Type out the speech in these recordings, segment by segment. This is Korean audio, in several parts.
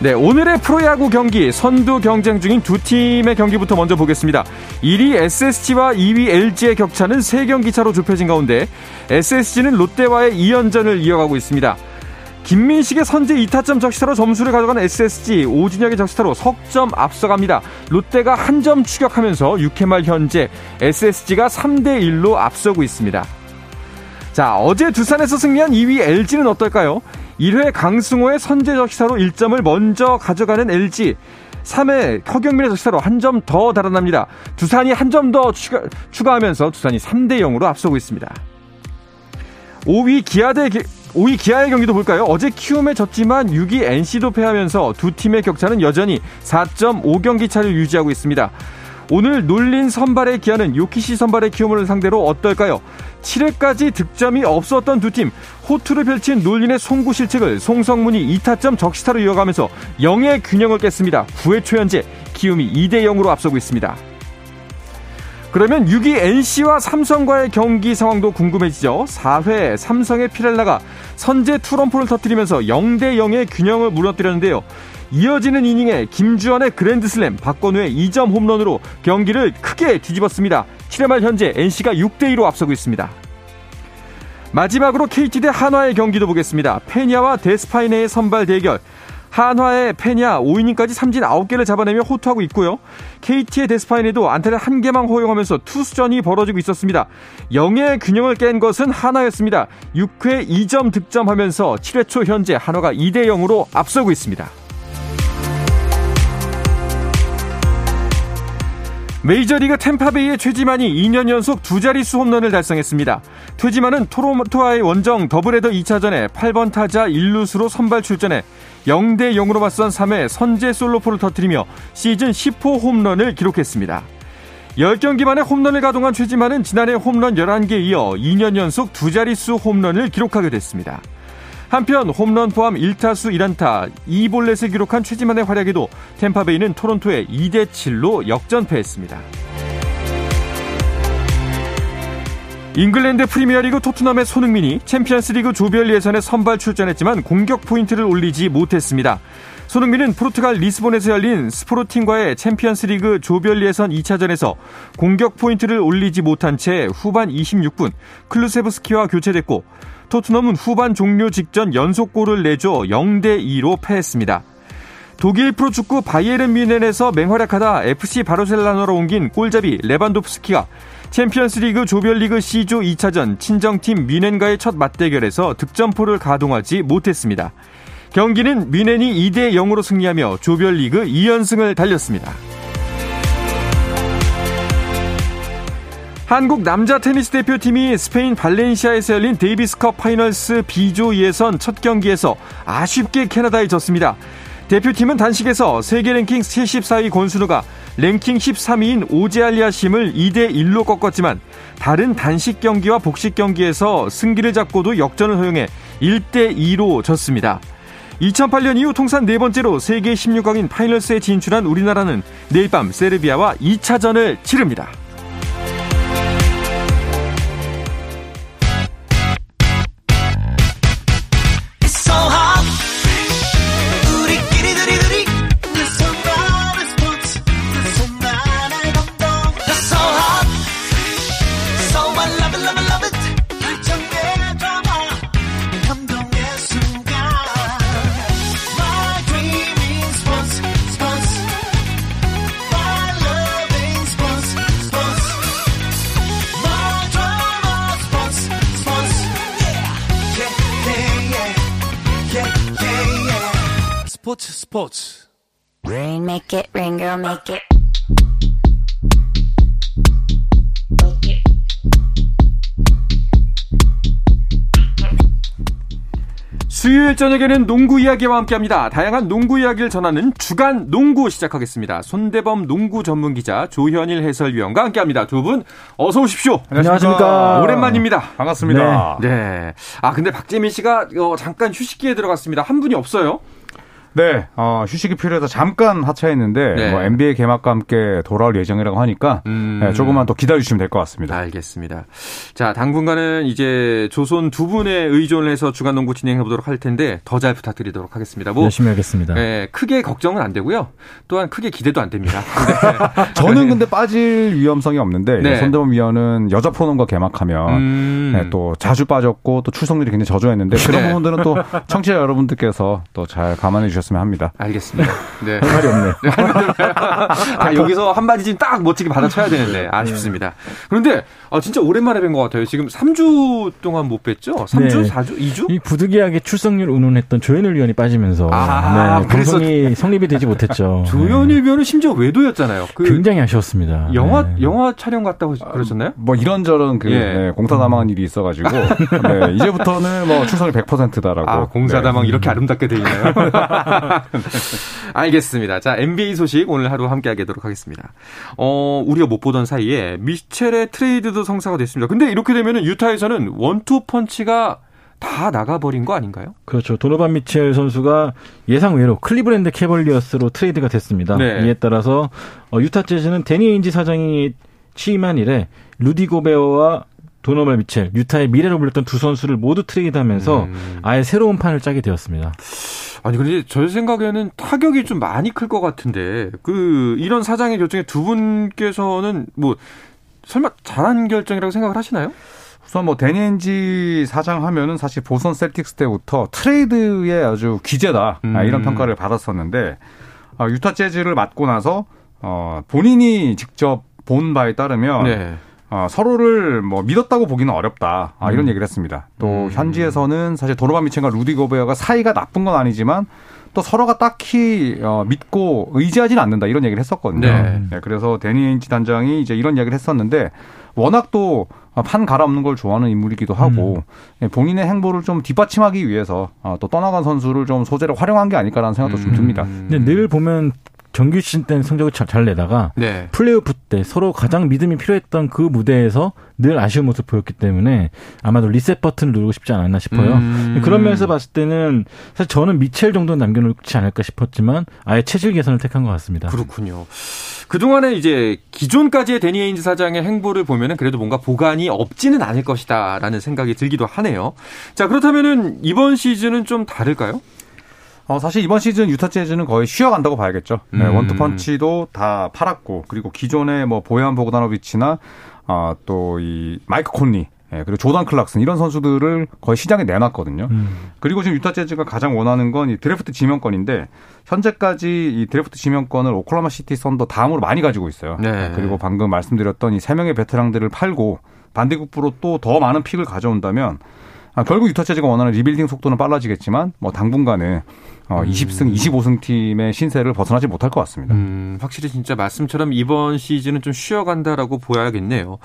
네, 오늘의 프로야구 경기 선두 경쟁 중인 두 팀의 경기부터 먼저 보겠습니다. 1위 SSG와 2위 LG의 격차는 3경기 차로 좁혀진 가운데 SSG는 롯데와의 2연전을 이어가고 있습니다. 김민식의 선제 2타점 적시타로 점수를 가져간 SSG, 오진혁의 적시타로 석점 앞서갑니다. 롯데가 한 점 추격하면서 6회 말 현재 SSG가 3대 1로 앞서고 있습니다. 자, 어제 두산에서 승리한 2위 LG는 어떨까요? 1회 강승호의 선제 적시타로 1점을 먼저 가져가는 LG. 3회 허경민의 적시타로 한 점 더 달아납니다. 두산이 한 점 더 추가, 추가하면서 두산이 3대 0으로 앞서고 있습니다. 5위 기아 대 5위 기아의 경기도 볼까요? 어제 키움에 졌지만 6위 NC도 패하면서 두 팀의 격차는 여전히 4.5경기 차를 유지하고 있습니다. 오늘 놀린 선발의 기아는 요키시 선발의 키움을 상대로 어떨까요? 7회까지 득점이 없었던 두 팀 호투를 펼친 놀린의 송구 실책을 송성문이 2타점 적시타로 이어가면서 0의 균형을 깼습니다. 9회 초 현재 키움이 2대 0으로 앞서고 있습니다. 그러면 6위 NC와 삼성과의 경기 상황도 궁금해지죠. 4회 삼성의 피렐라가 선제 투런포를 터뜨리면서 0대 0의 균형을 무너뜨렸는데요. 이어지는 이닝에 김주원의 그랜드슬램, 박건우의 2점 홈런으로 경기를 크게 뒤집었습니다. 7회 말 현재 NC가 6대 2로 앞서고 있습니다. 마지막으로 KT 대 한화의 경기도 보겠습니다. 페냐와 데스파이네의 선발 대결. 한화의 페냐 5이닝까지 삼진 9개를 잡아내며 호투하고 있고요. KT의 데스파이네도 안타를 한 개만 허용하면서 투수전이 벌어지고 있었습니다. 0의 균형을 깬 것은 한화였습니다. 6회 2점 득점하면서 7회 초 현재 한화가 2대 0으로 앞서고 있습니다. 메이저리그 템파베이의 최지만이 2년 연속 두 자릿수 홈런을 달성했습니다. 최지만은 토론토와의 원정 더블헤더 2차전에 8번 타자 1루수로 선발 출전해 0대 0으로 맞선 3회 선제 솔로포를 터뜨리며 시즌 10호 홈런을 기록했습니다. 10경기 만에 홈런을 가동한 최지만은 지난해 홈런 11개에 이어 2년 연속 두 자릿수 홈런을 기록하게 됐습니다. 한편 홈런 포함 1타수 1안타 2볼넷을 기록한 최지만의 활약에도 템파베이는 토론토에 2대7로 역전패했습니다. 잉글랜드 프리미어리그 토트넘의 손흥민이 챔피언스리그 조별 예선에 선발 출전했지만 공격 포인트를 올리지 못했습니다. 손흥민은 포르투갈 리스본에서 열린 스포르팅과의 챔피언스리그 조별 예선 2차전에서 공격 포인트를 올리지 못한 채 후반 26분 클루세브스키와 교체됐고 토트넘은 후반 종료 직전 연속골을 내줘 0대 2로 패했습니다. 독일 프로축구 바이에른 뮌헨에서 맹활약하다 FC 바르셀로나로 옮긴 골잡이 레반도프스키가 챔피언스리그 조별리그 C조 2차전 친정팀 뮌헨과의 첫 맞대결에서 득점포를 가동하지 못했습니다. 경기는 뮌헨이 2대 0으로 승리하며 조별리그 2연승을 달렸습니다. 한국 남자 테니스 대표팀이 스페인 발렌시아에서 열린 데이비스컵 파이널스 B조 예선 첫 경기에서 아쉽게 캐나다에 졌습니다. 대표팀은 단식에서 세계 랭킹 74위 권순우가 랭킹 13위인 오제알리아심을 2대 1로 꺾었지만 다른 단식 경기와 복식 경기에서 승기를 잡고도 역전을 허용해 1대 2로 졌습니다. 2008년 이후 통산 네 번째로 세계 16강인 파이널스에 진출한 우리나라는 내일 밤 세르비아와 2차전을 치릅니다. 스포츠 Rain make it rain girl make it 수요일 저녁에는 농구 이야기와 함께합니다. 다양한 농구 이야기를 전하는 주간 농구 시작하겠습니다. 손대범 농구 전문 기자 조현일 해설위원과 함께합니다. 두 분 어서 오십시오. 안녕하십니까. 오랜만입니다. 반갑습니다. 네. 네. 아 근데 박재민 씨가 어, 잠깐 휴식기에 들어갔습니다. 한 분이 없어요. 네, 어, 휴식이 필요해서 잠깐 하차했는데 네. 뭐 NBA 개막과 함께 돌아올 예정이라고 하니까 음. 네, 조금만 더 기다려주시면 될 것 같습니다. 알겠습니다. 자, 당분간은 이제 조선 두 분의 의존을 해서 주간 농구 진행해 보도록 할 텐데 더 잘 부탁드리도록 하겠습니다. 뭐 열심히 하겠습니다. 네, 크게 걱정은 안 되고요. 또한 크게 기대도 안 됩니다. 네. 저는 근데 빠질 위험성이 없는데 네. 손대범 위원은 여자 프로농구 개막하면 음. 네, 또 자주 빠졌고 또 출석률이 굉장히 저조했는데 그런 네. 부분들은 또 청취자 여러분들께서 또 잘 감안해 주셨습니다. 주셨으면 합니다. 알겠습니다. 네. 할 말이 없네. 아, 여기서 한마디 좀 딱 멋지게 받아쳐야 되는데 아쉽습니다. 그런데 아, 진짜 오랜만에 뵌 것 같아요. 지금 3주 동안 못 뵀죠? 3주? 네. 4주? 2주? 이 부득이하게 출석률 운운했던 조현일 위원이 빠지면서 아, 네, 방송이 성립이 되지 못했죠. 조현일 위원은 심지어 외도였잖아요. 그 굉장히 아쉬웠습니다. 영화 네. 영화 촬영 갔다고 그러셨나요? 뭐 이런저런 그 예. 네, 공사다망한 일이 있어가지고 네, 이제부터는 뭐 출석률 100%다라고. 아, 공사다망 네. 이렇게 아름답게 돼 있나요? 알겠습니다. 자, NBA 소식 오늘 하루 함께 하도록 하겠습니다. 어, 우리가 못 보던 사이에 미첼의 트레이드도 성사가 됐습니다. 근데 이렇게 되면은 유타에서는 원투 펀치가 다 나가버린 거 아닌가요? 그렇죠. 도노반 미첼 선수가 예상 외로 클리브랜드 캐벌리어스로 트레이드가 됐습니다. 네. 이에 따라서 어, 유타 재즈는 대니 에인지 사장이 취임한 이래 루디 고베어와 도노반 미첼, 유타의 미래로 불렸던 두 선수를 모두 트레이드하면서 음. 아예 새로운 판을 짜게 되었습니다. 아니 근데 저 생각에는 타격이 좀 많이 클 것 같은데 그 이런 사장의 결정에 두 분께서는 뭐 설마 잘한 결정이라고 생각을 하시나요? 우선 뭐 대니 에인지 사장 하면은 사실 보스턴 셀틱스 때부터 트레이드의 아주 귀재다 음. 이런 평가를 받았었는데 어, 유타 재즈를 맡고 나서 어, 본인이 직접 본 바에 따르면 네. 어, 서로를 뭐 믿었다고 보기는 어렵다. 아, 이런 음. 얘기를 했습니다. 또 음. 현지에서는 사실 도노반 미첼과 루디 고베어가 사이가 나쁜 건 아니지만 또 서로가 딱히 어, 믿고 의지하지는 않는다 이런 얘기를 했었거든요. 네. 네, 그래서 데니인지 단장이 이제 이런 얘기를 했었는데 워낙 또 판 갈아엎는 걸 좋아하는 인물이기도 하고 음. 예, 본인의 행보를 좀 뒷받침하기 위해서 어, 또 떠나간 선수를 좀 소재로 활용한 게 아닐까라는 생각도 음. 좀 듭니다. 근데 늘 보면 정규 시즌 때는 성적을 잘, 잘 내다가 네. 플레이오프 때 서로 가장 믿음이 필요했던 그 무대에서 늘 아쉬운 모습 보였기 때문에 아마도 리셋 버튼을 누르고 싶지 않았나 싶어요. 음. 그런 면에서 봤을 때는 사실 저는 미첼 정도는 남겨놓지 않을까 싶었지만 아예 체질 개선을 택한 것 같습니다. 그렇군요. 그동안에 이제 기존까지의 데니 에인즈 사장의 행보를 보면은 그래도 뭔가 보관이 없지는 않을 것이다라는 생각이 들기도 하네요. 자, 그렇다면은 이번 시즌은 좀 다를까요? 어, 사실 이번 시즌 유타 재즈는 거의 쉬어간다고 봐야겠죠. 네, 음. 원투펀치도 다 팔았고, 그리고 기존의 뭐 보얀 보그다노비치나, 어, 또 이 마이크 콘리, 예, 그리고 조단 클락슨 이런 선수들을 거의 시장에 내놨거든요. 음. 그리고 지금 유타 재즈가 가장 원하는 건 이 드래프트 지명권인데 현재까지 이 드래프트 지명권을 오클라호마 시티 선더 다음으로 많이 가지고 있어요. 네. 그리고 방금 말씀드렸던 이 세 명의 베테랑들을 팔고 반대급부로 또 더 많은 픽을 가져온다면 아, 결국 유타 재즈가 원하는 리빌딩 속도는 빨라지겠지만 뭐 당분간은 어, 20승, 25승 팀의 신세를 벗어나지 못할 것 같습니다. 음, 확실히 진짜 말씀처럼 이번 시즌은 좀 쉬어간다라고 봐야겠네요.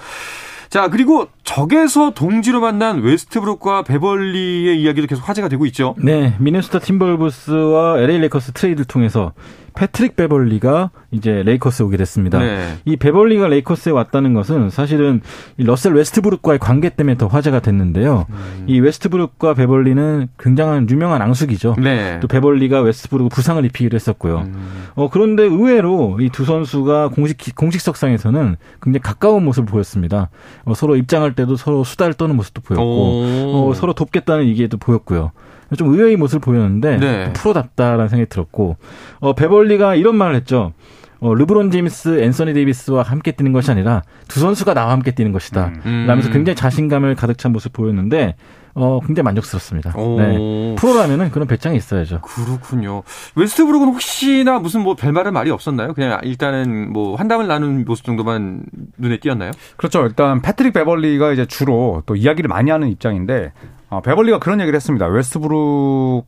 자, 그리고 적에서 동지로 만난 웨스트브룩과 베벌리의 이야기도 계속 화제가 되고 있죠. 네, 미네소타 팀버울브스와 LA 레이커스 트레이드를 통해서 패트릭 베벌리가 이제 레이커스에 오게 됐습니다. 네. 이 베벌리가 레이커스에 왔다는 것은 사실은 러셀 웨스트브룩과의 관계 때문에 더 화제가 됐는데요. 음. 이 웨스트브룩과 베벌리는 굉장한 유명한 앙숙이죠. 네. 또 베벌리가 웨스트브룩 부상을 입히기도 했었고요. 음. 어, 그런데 의외로 이 두 선수가 공식 공식석상에서는 굉장히 가까운 모습을 보였습니다. 어, 서로 입장할 때도 서로 수다를 떠는 모습도 보였고 어, 서로 돕겠다는 얘기도 보였고요. 좀 의외의 모습을 보였는데 네. 프로답다라는 생각이 들었고 어, 베벌리가 이런 말을 했죠. 어, 르브론 제임스, 앤서니 데이비스와 함께 뛰는 것이 아니라 두 선수가 나와 함께 뛰는 것이다. 음. 라면서 굉장히 자신감을 가득 찬 모습 보였는데 어, 굉장히 만족스럽습니다. 네. 프로라면은 그런 배짱이 있어야죠. 그렇군요. 웨스트브룩은 혹시나 무슨 뭐 별말은 말이 없었나요? 그냥 일단은 뭐 한담을 나눈 모습 정도만 눈에 띄었나요? 그렇죠. 일단 패트릭 베벌리가 이제 주로 또 이야기를 많이 하는 입장인데 어, 베벌리가 그런 얘기를 했습니다. 웨스트브룩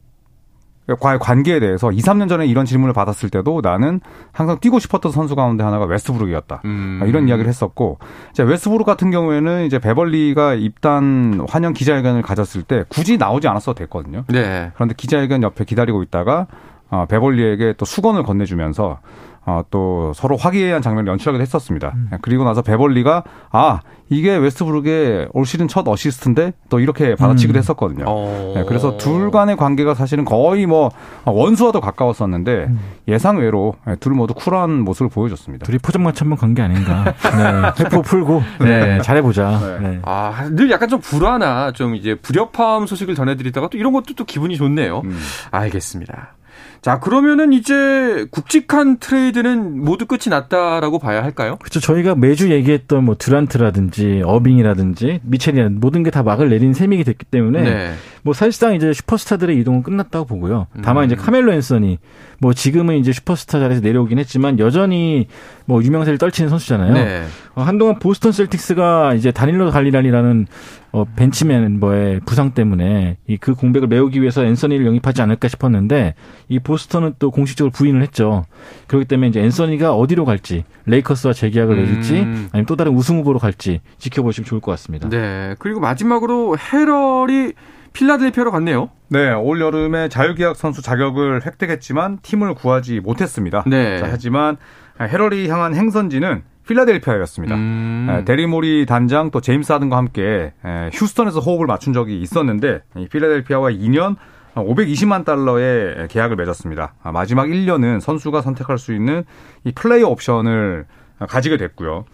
과의 관계에 대해서 2, 3년 전에 이런 질문을 받았을 때도 나는 항상 뛰고 싶었던 선수 가운데 하나가 웨스트브룩이었다. 음. 이런 이야기를 했었고, 이제 웨스트브룩 같은 경우에는 이제 베벌리가 입단 환영 기자회견을 가졌을 때 굳이 나오지 않았어도 됐거든요. 네. 그런데 기자회견 옆에 기다리고 있다가 어, 베벌리에게 또 수건을 건네주면서 어, 또 서로 화기애애한 장면을 연출하기도 했었습니다. 음. 그리고 나서 베벌리가 아 이게 웨스트브룩의 올 시즌 첫 어시스트인데 또 이렇게 받아치기도 음. 했었거든요. 어. 네, 그래서 둘 간의 관계가 사실은 거의 뭐 원수와도 가까웠었는데 음. 예상외로 네, 둘 모두 쿨한 모습을 보여줬습니다. 둘이 포장마차 한번 간게 아닌가. 네, 회포 풀고 네, 잘해보자. 네. 네. 아, 늘 약간 좀 불안한 좀 이제 불협화음 소식을 전해드리다가 또 이런 것도 또 기분이 좋네요. 음. 알겠습니다. 자, 그러면은 이제 굵직한 트레이드는 모두 끝이 났다라고 봐야 할까요? 그렇죠. 저희가 매주 얘기했던 뭐 듀란트라든지 어빙이라든지 미첼이라든지 모든 게 다 막을 내린 셈이기 됐기 때문에 네. 뭐 사실상 이제 슈퍼스타들의 이동은 끝났다고 보고요. 다만 음. 이제 카멜로 앤서니 뭐 지금은 이제 슈퍼스타 자리에서 내려오긴 했지만 여전히 뭐 유명세를 떨치는 선수잖아요. 네. 어, 한동안 보스턴 셀틱스가 이제 다닐로 갈리나리라는 어, 벤치 멤버의 부상 때문에 이 그 공백을 메우기 위해서 앤서니를 영입하지 않을까 싶었는데 이 보스턴은 또 공식적으로 부인을 했죠. 그렇기 때문에 이제 앤서니가 어디로 갈지 레이커스와 재계약을 음. 아니면 또 다른 우승 후보로 갈지 지켜보시면 좋을 것 같습니다. 네. 그리고 마지막으로 헤럴이 필라델피아로 갔네요. 네, 올 여름에 자유계약 선수 자격을 획득했지만 팀을 구하지 못했습니다. 네. 자, 하지만 헤럴이 향한 행선지는 필라델피아였습니다. 음. 데릴 모리 단장 또 제임스 하든과 함께 휴스턴에서 호흡을 맞춘 적이 있었는데 필라델피아와 2년 520만 달러의 계약을 맺었습니다. 아, 마지막 1년은 선수가 선택할 수 있는 이 플레이어 옵션을 가지게 됐고요.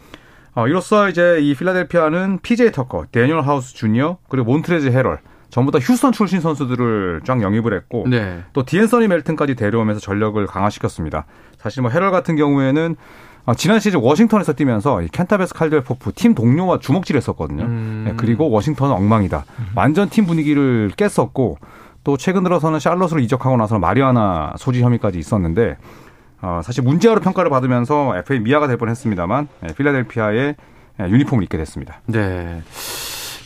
어, 이로써 이제 이 필라델피아는 PJ 터커, 데니얼 하우스 주니어, 그리고 몬트레즈 헤럴, 전부 다 휴스턴 출신 선수들을 쫙 영입을 했고 네. 또 디앤서니 멜튼까지 데려오면서 전력을 강화시켰습니다. 사실 뭐 헤럴 같은 경우에는 아, 지난 시즌 워싱턴에서 뛰면서 켄타비어스 칼드웰 포프 팀 동료와 주먹질했었거든요. 음. 네, 그리고 워싱턴은 엉망이다. 완전 팀 분위기를 깼었고 또 최근 들어서는 샬럿으로 이적하고 나서는 마리화나 소지 혐의까지 있었는데 어, 사실 문제아로 평가를 받으면서 FA 미아가 될 뻔했습니다만 네, 필라델피아의 유니폼을 입게 됐습니다. 네.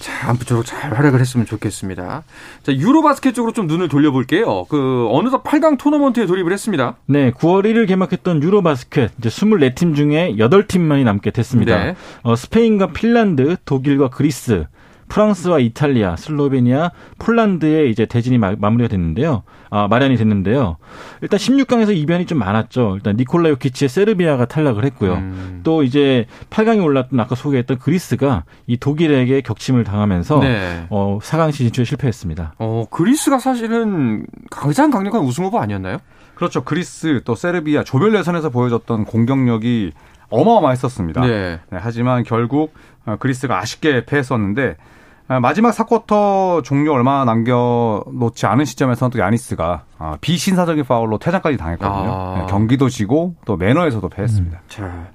자, 아무쪼록 잘 활약을 했으면 좋겠습니다. 자, 유로바스켓 쪽으로 좀 눈을 돌려볼게요. 그, 어느덧 8강 토너먼트에 돌입을 했습니다. 네, 9월 1일 개막했던 유로바스켓, 이제 24팀 중에 8팀만이 남게 됐습니다. 네. 어, 스페인과 핀란드, 독일과 그리스, 프랑스와 이탈리아, 슬로베니아, 폴란드의 이제 대진이 마, 무리가 됐는데요. 아, 마련이 됐는데요. 일단 16강에서 이변이 좀 많았죠. 일단 니콜라 요키치의 세르비아가 탈락을 했고요. 음. 또 이제 8강에 올랐던 아까 소개했던 그리스가 이 독일에게 격침을 당하면서 네. 어, 4강 진출에 실패했습니다. 어, 그리스가 사실은 가장 강력한 우승 후보 아니었나요? 그렇죠. 그리스 또 세르비아 조별 예선에서 보여줬던 공격력이 어마어마했었습니다. 네. 네, 하지만 결국 어, 그리스가 아쉽게 패했었는데 아, 마지막 사쿼터 종료 얼마 남겨놓지 않은 시점에서는 또 야니스가 아, 비신사적인 파울로 퇴장까지 당했거든요. 아. 네, 경기도 지고 또 매너에서도 패했습니다. 음. 자,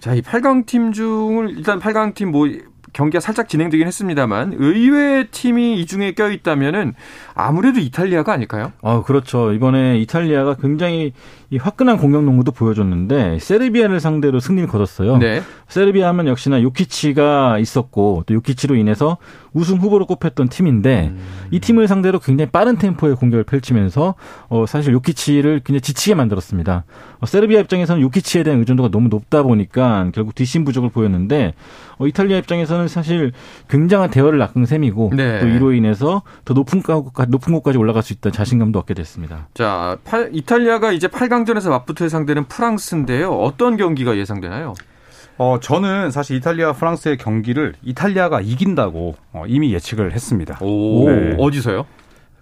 자, 이 8강 팀 중을 일단 8강 팀뭐 경기가 살짝 진행되긴 했습니다만 의외의 팀이 이 중에 껴 있다면은 아무래도 이탈리아가 아닐까요? 아 그렇죠. 이번에 이탈리아가 굉장히 이 화끈한 공격 농구도 보여줬는데 세르비아를 상대로 승리를 거뒀어요. 네. 세르비아 하면 역시나 요키치가 있었고 또 요키치로 인해서 우승 후보로 꼽혔던 팀인데 음. 이 팀을 상대로 굉장히 빠른 템포의 공격을 펼치면서 어 사실 요키치를 굉장히 지치게 만들었습니다. 어 세르비아 입장에서는 요키치에 대한 의존도가 너무 높다 보니까 결국 뒷심 부족을 보였는데 어 이탈리아 입장에서는 사실 굉장한 대열을 낚은 셈이고 네. 또 이로 인해서 더 높은 곳까지 높은 곳까지 올라갈 수 있다는 자신감도 얻게 됐습니다. 자, 8, 이탈리아가 이제 8강전에서 맞붙을 상대는 프랑스인데요. 어떤 경기가 예상되나요? 어, 저는 사실 이탈리아 프랑스의 경기를 이탈리아가 이긴다고 어, 이미 예측을 했습니다. 오, 네. 어디서요?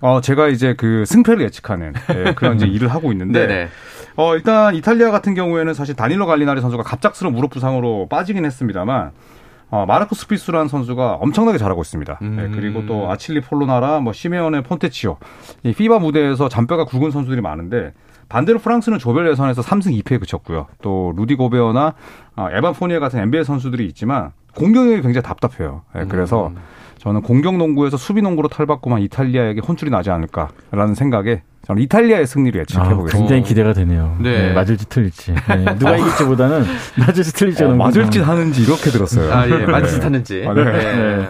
어, 제가 이제 그 승패를 예측하는 네, 그런 이제 일을 하고 있는데, 어, 일단 이탈리아 같은 경우에는 사실 다닐로 갈리나리 선수가 갑작스러운 무릎 부상으로 빠지긴 했습니다만, 어, 마르코 스피수라는 선수가 엄청나게 잘하고 있습니다. 네, 음. 네, 그리고 또 아칠리 폴로나라, 뭐 시모네 폰테치오, 이 FIBA 무대에서 잔뼈가 굵은 선수들이 많은데 반대로 프랑스는 조별 예선에서 3승 2패에 그쳤고요. 또 루디 고베어나 어, 에반 포니에 같은 NBA 선수들이 있지만 공격력이 굉장히 답답해요. 네, 그래서 음. 저는 공격 농구에서 수비 농구로 탈바꿈한 이탈리아에게 혼쭐이 나지 않을까라는 생각에 저는 이탈리아의 승리를 예측해 보겠습니다. 아, 굉장히 기대가 되네요. 네. 네 맞을지 틀릴지. 네. 누가 이길지보다는 맞을지 틀릴지. 어, 맞을지 하는지 이렇게 들었어요. 아, 예. 맞을지 네. 하는지. 아, 네. 네.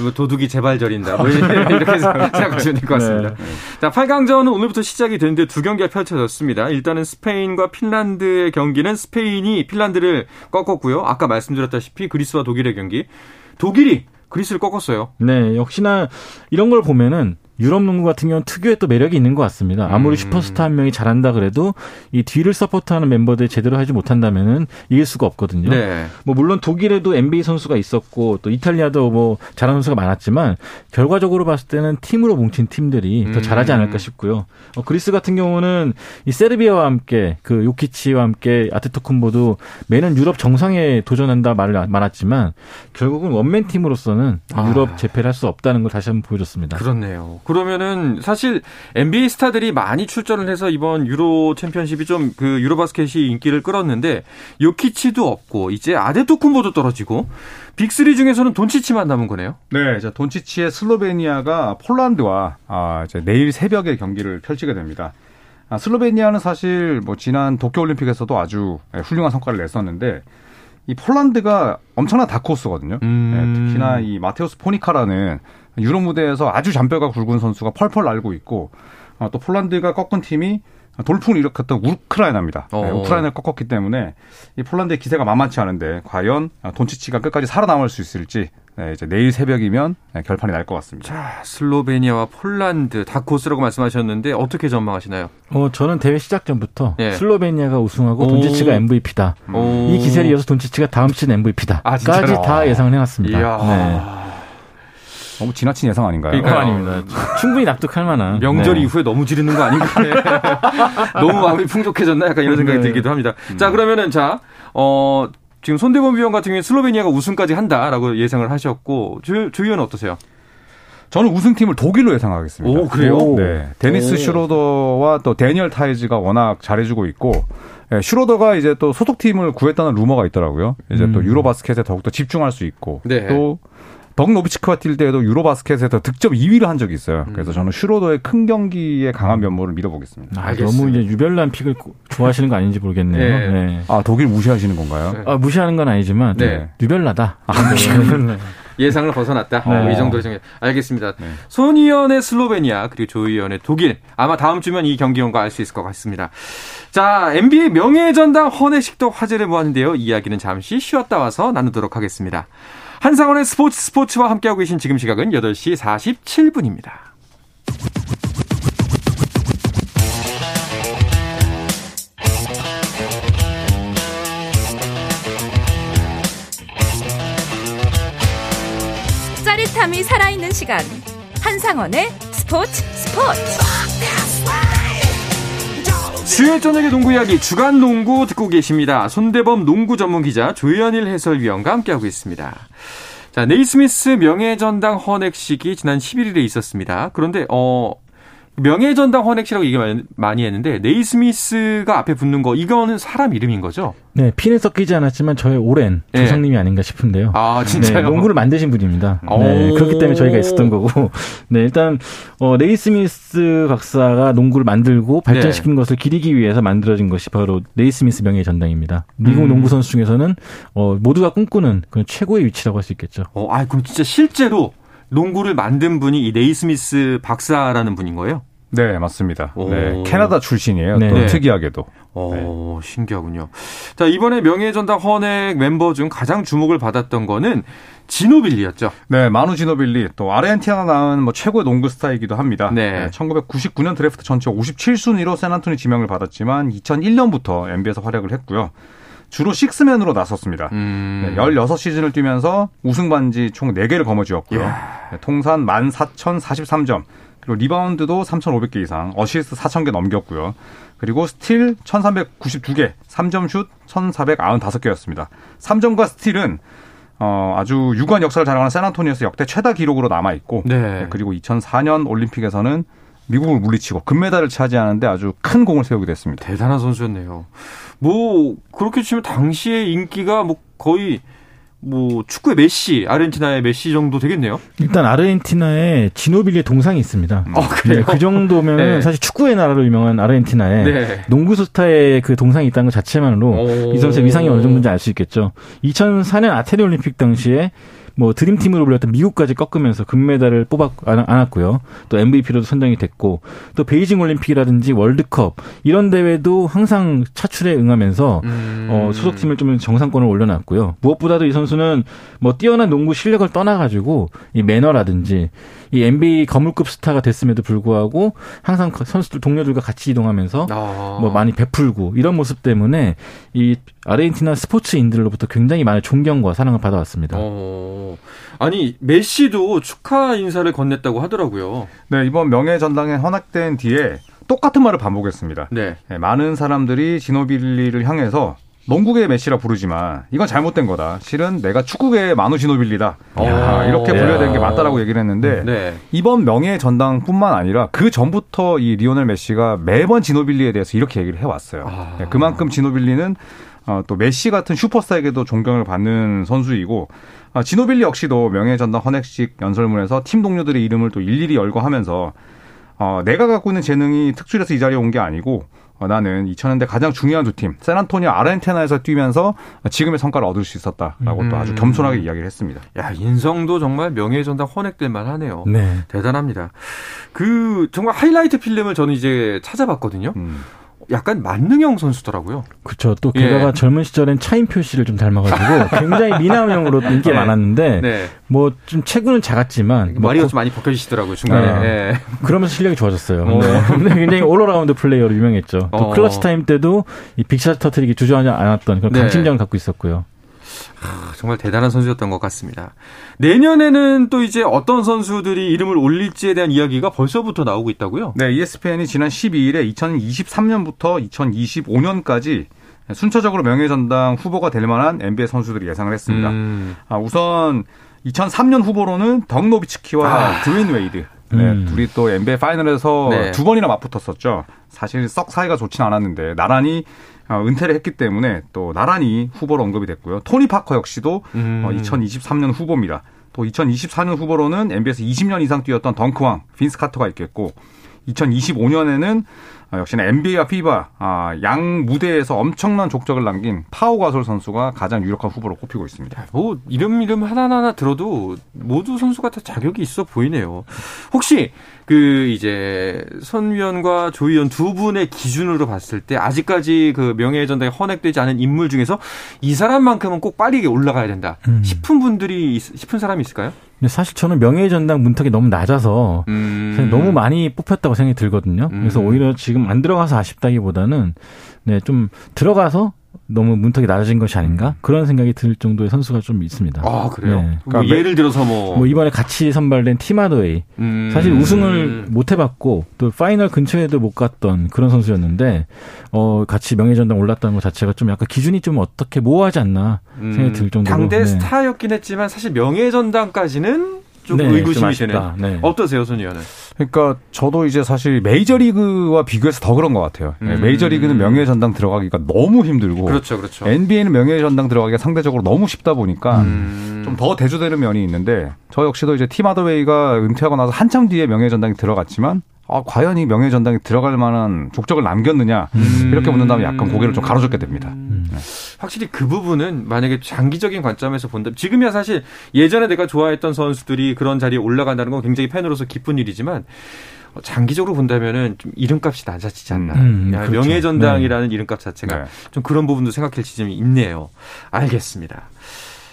뭐 도둑이 제발 저린다. 뭐 이렇게 생각하시면 될 것 같습니다. 네. 자, 8강전은 오늘부터 시작이 되는데 두 경기가 펼쳐졌습니다. 일단은 스페인과 핀란드의 경기는 스페인이 핀란드를 꺾었고요. 아까 말씀드렸다시피 그리스와 독일의 경기. 독일이 그리스를 꺾었어요. 네, 역시나 이런 걸 보면은 유럽 농구 같은 경우는 특유의 또 매력이 있는 것 같습니다. 아무리 음. 슈퍼스타 한 명이 잘한다 그래도 이 뒤를 서포트하는 멤버들이 제대로 하지 못한다면은 이길 수가 없거든요. 네. 뭐 물론 독일에도 NBA 선수가 있었고 또 이탈리아도 뭐 잘하는 선수가 많았지만 결과적으로 봤을 때는 팀으로 뭉친 팀들이 더 잘하지 음. 않을까 싶고요. 어, 그리스 같은 경우는 이 세르비아와 함께 그 요키치와 함께 아테토쿤보도 매년 유럽 정상에 도전한다 말을 많았지만 결국은 원맨 팀으로서는 아. 유럽 재패를 할 수 없다는 걸 다시 한번 보여줬습니다. 그렇네요. 그러면은 사실 NBA 스타들이 많이 출전을 해서 이번 유로 챔피언십이 좀 그 유로바스켓이 인기를 끌었는데 요키치도 없고 이제 아데토쿤보도 떨어지고 빅3 중에서는 돈치치만 남은 거네요. 네, 이제 돈치치의 슬로베니아가 폴란드와 아, 이제 내일 새벽에 경기를 펼치게 됩니다. 아, 슬로베니아는 사실 뭐 지난 도쿄 올림픽에서도 아주 훌륭한 성과를 냈었는데 이 폴란드가 엄청난 다크호스거든요. 음. 네, 특히나 이 마테우스 포니카라는 유럽 무대에서 아주 잔뼈가 굵은 선수가 펄펄 날고 있고 어, 또 폴란드가 꺾은 팀이 돌풍을 일으켰던 우크라이나입니다. 네, 어. 우크라이나를 꺾었기 때문에 이 폴란드의 기세가 만만치 않은데 과연 돈치치가 끝까지 살아남을 수 있을지 네, 이제 내일 새벽이면 네, 결판이 날 것 같습니다. 자, 슬로베니아와 폴란드 다 코스라고 말씀하셨는데 어떻게 전망하시나요? 어, 저는 대회 시작 전부터 예. 슬로베니아가 우승하고 돈치치가 MVP다. 오. 이 기세를 이어서 돈치치가 다음 시즌 MVP다. 아, 까지 다 예상을 해놨습니다. 네. 너무 지나친 예상 아닌가요? 그러니까 아닙니다. 충분히 납득할 만한. 명절 네. 이후에 너무 지르는 거 아닌가? 너무 마음이 풍족해졌나? 약간 이런 생각이 네. 들기도 합니다. 음. 자, 그러면은 자, 어, 지금 손대범 위원 같은 경우에 슬로베니아가 우승까지 한다라고 예상을 하셨고, 조, 조 위원은 어떠세요? 저는 우승팀을 독일로 예상하겠습니다. 오, 그래요? 네. 데니스 오. 슈로더와 또 데니얼 타이즈가 워낙 잘해주고 있고, 네, 슈로더가 이제 또 소속팀을 구했다는 루머가 있더라고요. 이제 음. 또 유로바스켓에 더욱더 집중할 수 있고, 네. 또 덕 노비츠키와 뛸 때에도 유로바스켓에서 득점 2위를 한 적이 있어요. 그래서 저는 슈로더의 큰 경기에 강한 면모를 믿어보겠습니다. 아, 너무 이제 유별난 픽을 좋아하시는 거 아닌지 모르겠네요. 네. 네. 아 독일 무시하시는 건가요? 네. 아 무시하는 건 아니지만 네. 유별나다. 아, 네. 예상을 벗어났다. 네. 이 정도로 정해. 알겠습니다. 네. 손희연의 슬로베니아 그리고 조희연의 독일. 아마 다음 주면 이 경기 연과 알 수 있을 것 같습니다. 자, NBA 명예전당 헌혜식도 화제를 모았는데요. 이야기는 잠시 쉬었다 와서 나누도록 하겠습니다. 한상원의 스포츠 스포츠와 함께하고 계신 지금 시각은 8시 47분입니다. 시간. 한상원의 스포츠 스포츠. 수요일 저녁의 농구 이야기 주간 농구 듣고 계십니다. 손대범 농구 전문 기자 조현일 해설위원과 함께하고 있습니다. 자, 네이스미스 명예전당 헌액식이 지난 11일에 있었습니다. 그런데 어 명예전당 헌액식이라고 얘기 많이 했는데 네이스미스가 앞에 붙는 거 이거는 사람 이름인 거죠? 네, 피는 섞이지 않았지만 저의 오랜 네. 조상님이 아닌가 싶은데요. 아, 진짜요? 네, 농구를 만드신 분입니다. 네, 그렇기 때문에 저희가 있었던 거고. 네, 일단 어, 네이스미스 박사가 농구를 만들고 발전시킨 네. 것을 기리기 위해서 만들어진 것이 바로 네이스미스 명예 전당입니다. 미국 음. 농구 선수 중에서는 어, 모두가 꿈꾸는 그런 최고의 위치라고 할 수 있겠죠. 어, 아, 그럼 진짜 실제로 농구를 만든 분이 이 네이스미스 박사라는 분인 거예요? 네, 맞습니다. 네, 캐나다 출신이에요. 네. 또 네. 특이하게도. 오, 네. 신기하군요. 자, 이번에 명예전당 헌액 멤버 중 가장 주목을 받았던 거는 지노빌리였죠. 네, 마누 지노빌리 또 아르헨티나가 낳은 뭐 최고의 농구 스타이기도 합니다. 네. 네 1999년 드래프트 전체 57순위로 샌안토니오 지명을 받았지만 2001년부터 NBA에서 활약을 했고요. 주로 식스맨으로 나섰습니다. 음. 네, 16시즌을 뛰면서 우승 반지 총 4개를 거머쥐었고요. 네, 통산 14,043점. 그리고 리바운드도 3,500개 이상, 어시스트 4,000개 넘겼고요. 그리고 스틸 1,392개, 3점 슛 1,495개였습니다. 3점과 스틸은 어, 아주 유구한 역사를 자랑하는 샌안토니오에서 역대 최다 기록으로 남아 있고, 네. 네, 그리고 2004년 올림픽에서는 미국을 물리치고 금메달을 차지하는데 아주 큰 공을 세우게 됐습니다. 대단한 선수였네요. 뭐 그렇게 치면 당시의 인기가 뭐 거의 뭐 축구의 메시, 아르헨티나의 메시 정도 되겠네요. 일단 아르헨티나에 지노빌리의 동상이 있습니다. 어, 그래요? 네, 그 정도면 네. 사실 축구의 나라로 유명한 아르헨티나에 네. 농구 스타의 그 동상이 있다는 것 자체만으로 오. 이 선수의 위상이 어느 정도인지 알 수 있겠죠. 2004년 아테네 올림픽 당시에 뭐 드림팀으로 불렸던 미국까지 꺾으면서 금메달을 뽑았 안았고요. 또 MVP로도 선정이 됐고 또 베이징 올림픽이라든지 월드컵 이런 대회도 항상 차출에 응하면서 음. 어, 소속팀을 좀 정상권을 올려놨고요. 무엇보다도 이 선수는 뭐 뛰어난 농구 실력을 떠나가지고 이 매너라든지 이 NBA 거물급 스타가 됐음에도 불구하고 항상 선수들 동료들과 같이 이동하면서 아. 뭐 많이 베풀고 이런 모습 때문에 이 아르헨티나 스포츠인들로부터 굉장히 많은 존경과 사랑을 받아왔습니다. 어. 아니 메시도 축하 인사를 건넸다고 하더라고요. 네 이번 명예 전당에 헌학된 뒤에 똑같은 말을 반복했습니다. 네. 네, 많은 사람들이 지노빌리를 향해서 농구계의 메시라 부르지만 이건 잘못된 거다. 실은 내가 축구계의 마누 지노빌리다. 야, 이렇게 불려야 되는 게 맞다라고 얘기를 했는데 네. 이번 명예 전당뿐만 아니라 그 전부터 이 리오넬 메시가 매번 지노빌리에 대해서 이렇게 얘기를 해왔어요. 아. 네, 그만큼 지노빌리는 어, 또 메시 같은 슈퍼스타에게도 존경을 받는 선수이고 어, 지노빌리 역시도 명예 전당 헌액식 연설문에서 팀 동료들의 이름을 또 일일이 열거 하면서 어, 내가 갖고 있는 재능이 특출해서 이 자리에 온 게 아니고 어, 나는 2000년대 가장 중요한 두 팀, 샌안토니오 아르헨티나에서 뛰면서 지금의 성과를 얻을 수 있었다라고 음. 또 아주 음. 겸손하게 이야기를 했습니다. 야, 인성도 정말 명예전당 헌액될 만하네요. 네. 대단합니다. 그 정말 하이라이트 필름을 저는 이제 찾아봤거든요. 음. 약간 만능형 선수더라고요. 그렇죠. 또 게다가 예. 젊은 시절엔 차인표 씨를 좀 닮아가지고 굉장히 미남형으로 인기 네. 많았는데 네. 뭐좀 체구는 작았지만 뭐 머리가 뭐 좀 많이 벗겨지시더라고요 중간에. 네. 네. 그러면서 실력이 좋아졌어요. 어. 네. 굉장히 all-around player로 유명했죠. 또 어. clutch time 때도 이 big shot 터트리기 주저하지 않았던 그런 네. 강심장을 갖고 있었고요. 아, 정말 대단한 선수였던 것 같습니다. 내년에는 또 이제 어떤 선수들이 이름을 올릴지에 대한 이야기가 벌써부터 나오고 있다고요? 네, ESPN이 지난 12일에 2023년부터 2025년까지 순차적으로 명예전당 후보가 될 만한 NBA 선수들이 예상을 했습니다. 음. 아, 우선 2003년 후보로는 덕 노비츠키와 아. 드웨인 웨이드. 네, 음. 둘이 또 NBA final에서 네. 두 번이나 맞붙었었죠. 사실 썩 사이가 좋진 않았는데 나란히 어, 은퇴를 했기 때문에 또 나란히 후보로 언급이 됐고요. 토니 파커 역시도 음. 2023년 어, 후보입니다. 또 2024년 후보로는 NBA에서 20년 이상 뛰었던 덩크왕 빈스 카터가 있겠고 2025년에는 아, 역시나 NBA와 피바 아, 양 무대에서 엄청난 족적을 남긴 파워 가솔 선수가 가장 유력한 후보로 꼽히고 있습니다. 뭐 이름 이름 하나하나 들어도 모두 선수가 다 자격이 있어 보이네요. 혹시 그 이제 선 위원과 조 위원 두 분의 기준으로 봤을 때 아직까지 그 명예전당에 헌액되지 않은 인물 중에서 이 사람만큼은 꼭 빨리 올라가야 된다 음. 싶은 분들이 싶은 사람이 있을까요? 근데 사실 저는 명예전당 문턱이 너무 낮아서 음. 너무 많이 뽑혔다고 생각이 들거든요. 그래서 음. 오히려 지금 안 들어가서 아쉽다기보다는 네, 좀 들어가서 너무 문턱이 낮아진 것이 아닌가 그런 생각이 들 정도의 선수가 좀 있습니다. 아 그래요? 네. 그러니까 뭐 예를 들어서 뭐... 뭐 이번에 같이 선발된 티마도웨이 음... 사실 우승을 못 해봤고 또 파이널 근처에도 못 갔던 그런 선수였는데 어 같이 명예전당 올랐다는 것 자체가 좀 약간 기준이 좀 어떻게 모호하지 않나 생각이 들 정도로 당대 네. 스타였긴 했지만 사실 명예전당까지는 좀 네, 의구심이 되는. 네. 어떠세요, 손 의원은? 그러니까 저도 이제 사실 메이저리그와 비교해서 더 그런 것 같아요. 네, 음. 메이저리그는 명예 전당 들어가기가 너무 힘들고, 그렇죠, 그렇죠. NBA는 명예 전당 들어가기가 상대적으로 너무 쉽다 보니까 음. 좀더 대조되는 면이 있는데 저 역시도 이제 팀 하더웨이가 은퇴하고 나서 한참 뒤에 명예 전당이 들어갔지만 아, 과연 이 명예 전당에 들어갈 만한 족적을 남겼느냐 음. 이렇게 묻는다면 약간 고개를 좀 가로젓게 됩니다. 음. 네. 확실히 그 부분은 만약에 장기적인 관점에서 본다면 지금이야 사실 예전에 내가 좋아했던 선수들이 그런 자리에 올라간다는 건 굉장히 팬으로서 기쁜 일이지만 어, 장기적으로 본다면은 좀 이름값이 낮아지지 않나. 음, 그렇죠. 명예전당이라는 네. 이름값 자체가 네. 좀 그런 부분도 생각할 지점이 있네요. 알겠습니다.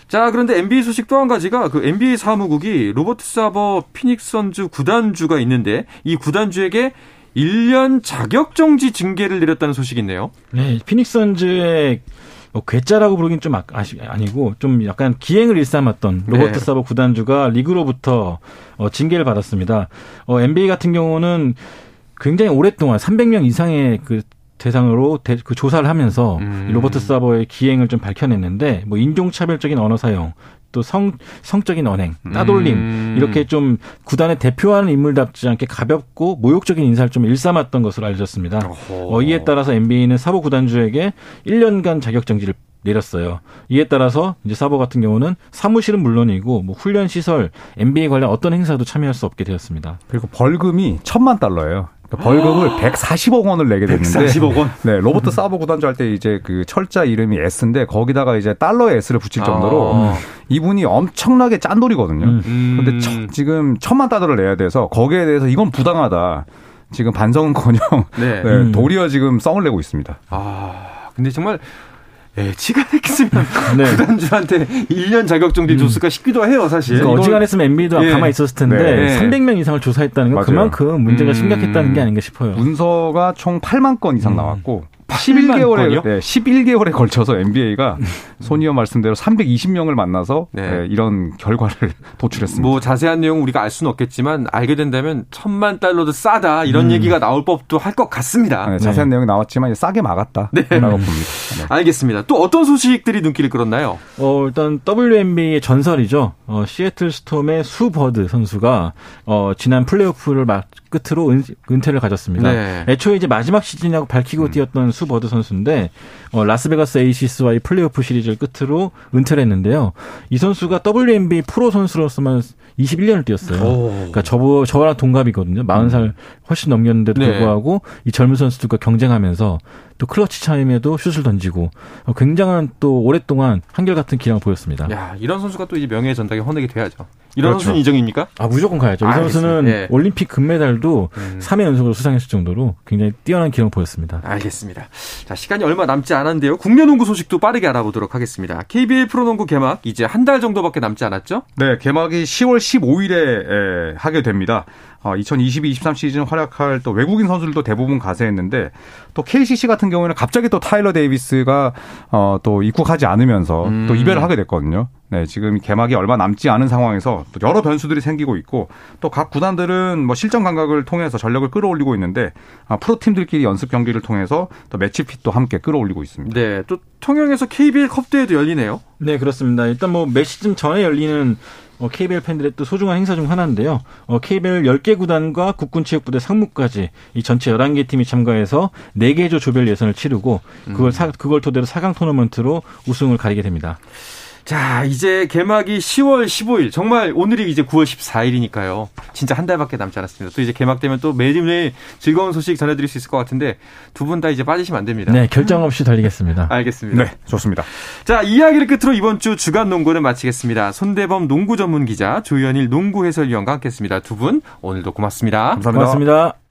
자, 그런데 NBA 소식 또 한 가지가 그 NBA 사무국이 로버트 사버 피닉스 선주 구단주가 있는데 이 구단주에게 1년 자격 정지 징계를 내렸다는 소식이 있네요. 네, 피닉스 선주의 뭐 괴짜라고 부르긴 좀 아, 아시, 아니고 좀 약간 기행을 일삼았던 로버트 네. 사버 구단주가 리그로부터 어, 징계를 받았습니다. 어, NBA 같은 경우는 굉장히 오랫동안 300명 이상의 그 대상으로 대, 그 조사를 하면서 음. 로버트 사버의 기행을 좀 밝혀냈는데 뭐 인종차별적인 언어 사용, 또 성, 성적인 언행, 따돌림, 음. 이렇게 좀 구단을 대표하는 인물답지 않게 가볍고 모욕적인 인사를 좀 일삼았던 것으로 알려졌습니다. 어, 이에 따라서 NBA는 사보 구단주에게 1년간 자격 정지를 내렸어요. 이에 따라서 이제 사보 같은 경우는 사무실은 물론이고 뭐 훈련 시설, NBA 관련 어떤 행사도 참여할 수 없게 되었습니다. 그리고 벌금이 천만 달러예요. 그러니까 벌금을 140억 원을 내게 됐는데 140억 원. 네, 로버트 음. 사보 구단주 할 때 이제 그 철자 이름이 S인데 거기다가 이제 달러의 S를 붙일 정도로 아. 이분이 엄청나게 짠돌이거든요. 음. 근데 처, 지금 천만 달러를 내야 돼서 거기에 대해서 이건 부당하다. 지금 반성은커녕 네. 네, 음. 도리어 지금 썽을 내고 있습니다. 아, 근데 정말 예, 지간했으면 네. 구단주한테 1년 자격정지 음. 줬을까 싶기도 해요, 사실. 그러니까 어지간했으면 MB도 예. 가만히 있었을 텐데 네. 300명 이상을 조사했다는 건 맞아요. 그만큼 문제가 음. 심각했다는 게 아닌가 싶어요. 문서가 총 8만 건 이상 음. 나왔고 11개월에 네, 11개월에 걸쳐서 NBA가 소니어 말씀대로 320명을 만나서 네. 네, 이런 결과를 도출했습니다. 뭐 자세한 내용 우리가 알 수는 없겠지만 알게 된다면 천만 달러도 싸다 이런 음. 얘기가 나올 법도 할 것 같습니다. 네, 자세한 네. 내용이 나왔지만 싸게 막았다라고 네. 봅니다. 네. 알겠습니다. 또 어떤 소식들이 눈길을 끌었나요? 어, 일단 WNBA의 전설이죠. 어, 시애틀 스톰의 수 버드 선수가 어, 지난 플레이오프를 막 끝으로 은, 은퇴를 가졌습니다. 애초에 이제 마지막 시즌이라고 밝히고 음. 뛰었던 수 버드 선수인데 어, 라스베가스 에이시스와의 플레이오프 시리즈를 끝으로 은퇴를 했는데요. 이 선수가 WNBA 프로 선수로서만 21년을 뛰었어요. 오. 그러니까 저 저랑 동갑이거든요. 40살 훨씬 넘겼는데도 네. 불구하고 이 젊은 선수들과 경쟁하면서 또 clutch time에도 슛을 던지고 어, 굉장한 또 오랫동안 한결같은 기량을 보였습니다. 야, 이런 선수가 또 이제 명예의 전당에 헌액이 돼야죠. 이런 그렇죠. 선수는 인정입니까? 아 무조건 가야죠. 이 선수는 네. 올림픽 금메달도 음. 3회 연속으로 수상했을 정도로 굉장히 뛰어난 기량을 보였습니다. 알겠습니다. 자 시간이 얼마 남지 않았는데요. 국내 농구 소식도 빠르게 알아보도록 하겠습니다. KBL 프로농구 개막 이제 한 달 정도밖에 남지 않았죠? 네, 개막이 10월 15일에 하게 됩니다. 어, 2022-23 시즌 활약할 또 외국인 선수들도 대부분 가세했는데 또 KCC 같은 경우에는 갑자기 또 타일러 데이비스가 어, 또 입국하지 않으면서 음. 또 이별을 하게 됐거든요. 네, 지금 개막이 얼마 남지 않은 상황에서 또 여러 변수들이 생기고 있고 또 각 구단들은 뭐 실전 감각을 통해서 전력을 끌어올리고 있는데 아, 프로 팀들끼리 연습 경기를 통해서 또 매치 핏도 함께 끌어올리고 있습니다. 네, 또 통영에서 KBL 컵 대회도 열리네요. 네, 그렇습니다. 일단 뭐매 시즌 전에 열리는 어, KBL 팬들의 또 소중한 행사 중 하나인데요. 어, KBL 10개 구단과 국군체육부대 상무까지 이 전체 11개 팀이 참가해서 4개 조 조별 예선을 치르고 그걸 사, 그걸 토대로 4강 토너먼트로 우승을 가리게 됩니다. 자, 이제 개막이 10월 15일. 정말 오늘이 이제 9월 14일이니까요. 진짜 한 달밖에 남지 않았습니다. 또 이제 개막되면 또 매일매일 즐거운 소식 전해드릴 수 있을 것 같은데 두 분 다 이제 빠지시면 안 됩니다. 네, 결정 없이 달리겠습니다. 알겠습니다. 네, 좋습니다. 자, 이야기를 끝으로 이번 주 주간 농구는 마치겠습니다. 손대범 농구 전문 기자, 조현일 농구 해설위원과 함께 했습니다. 두 분 오늘도 고맙습니다. 감사합니다. 고맙습니다.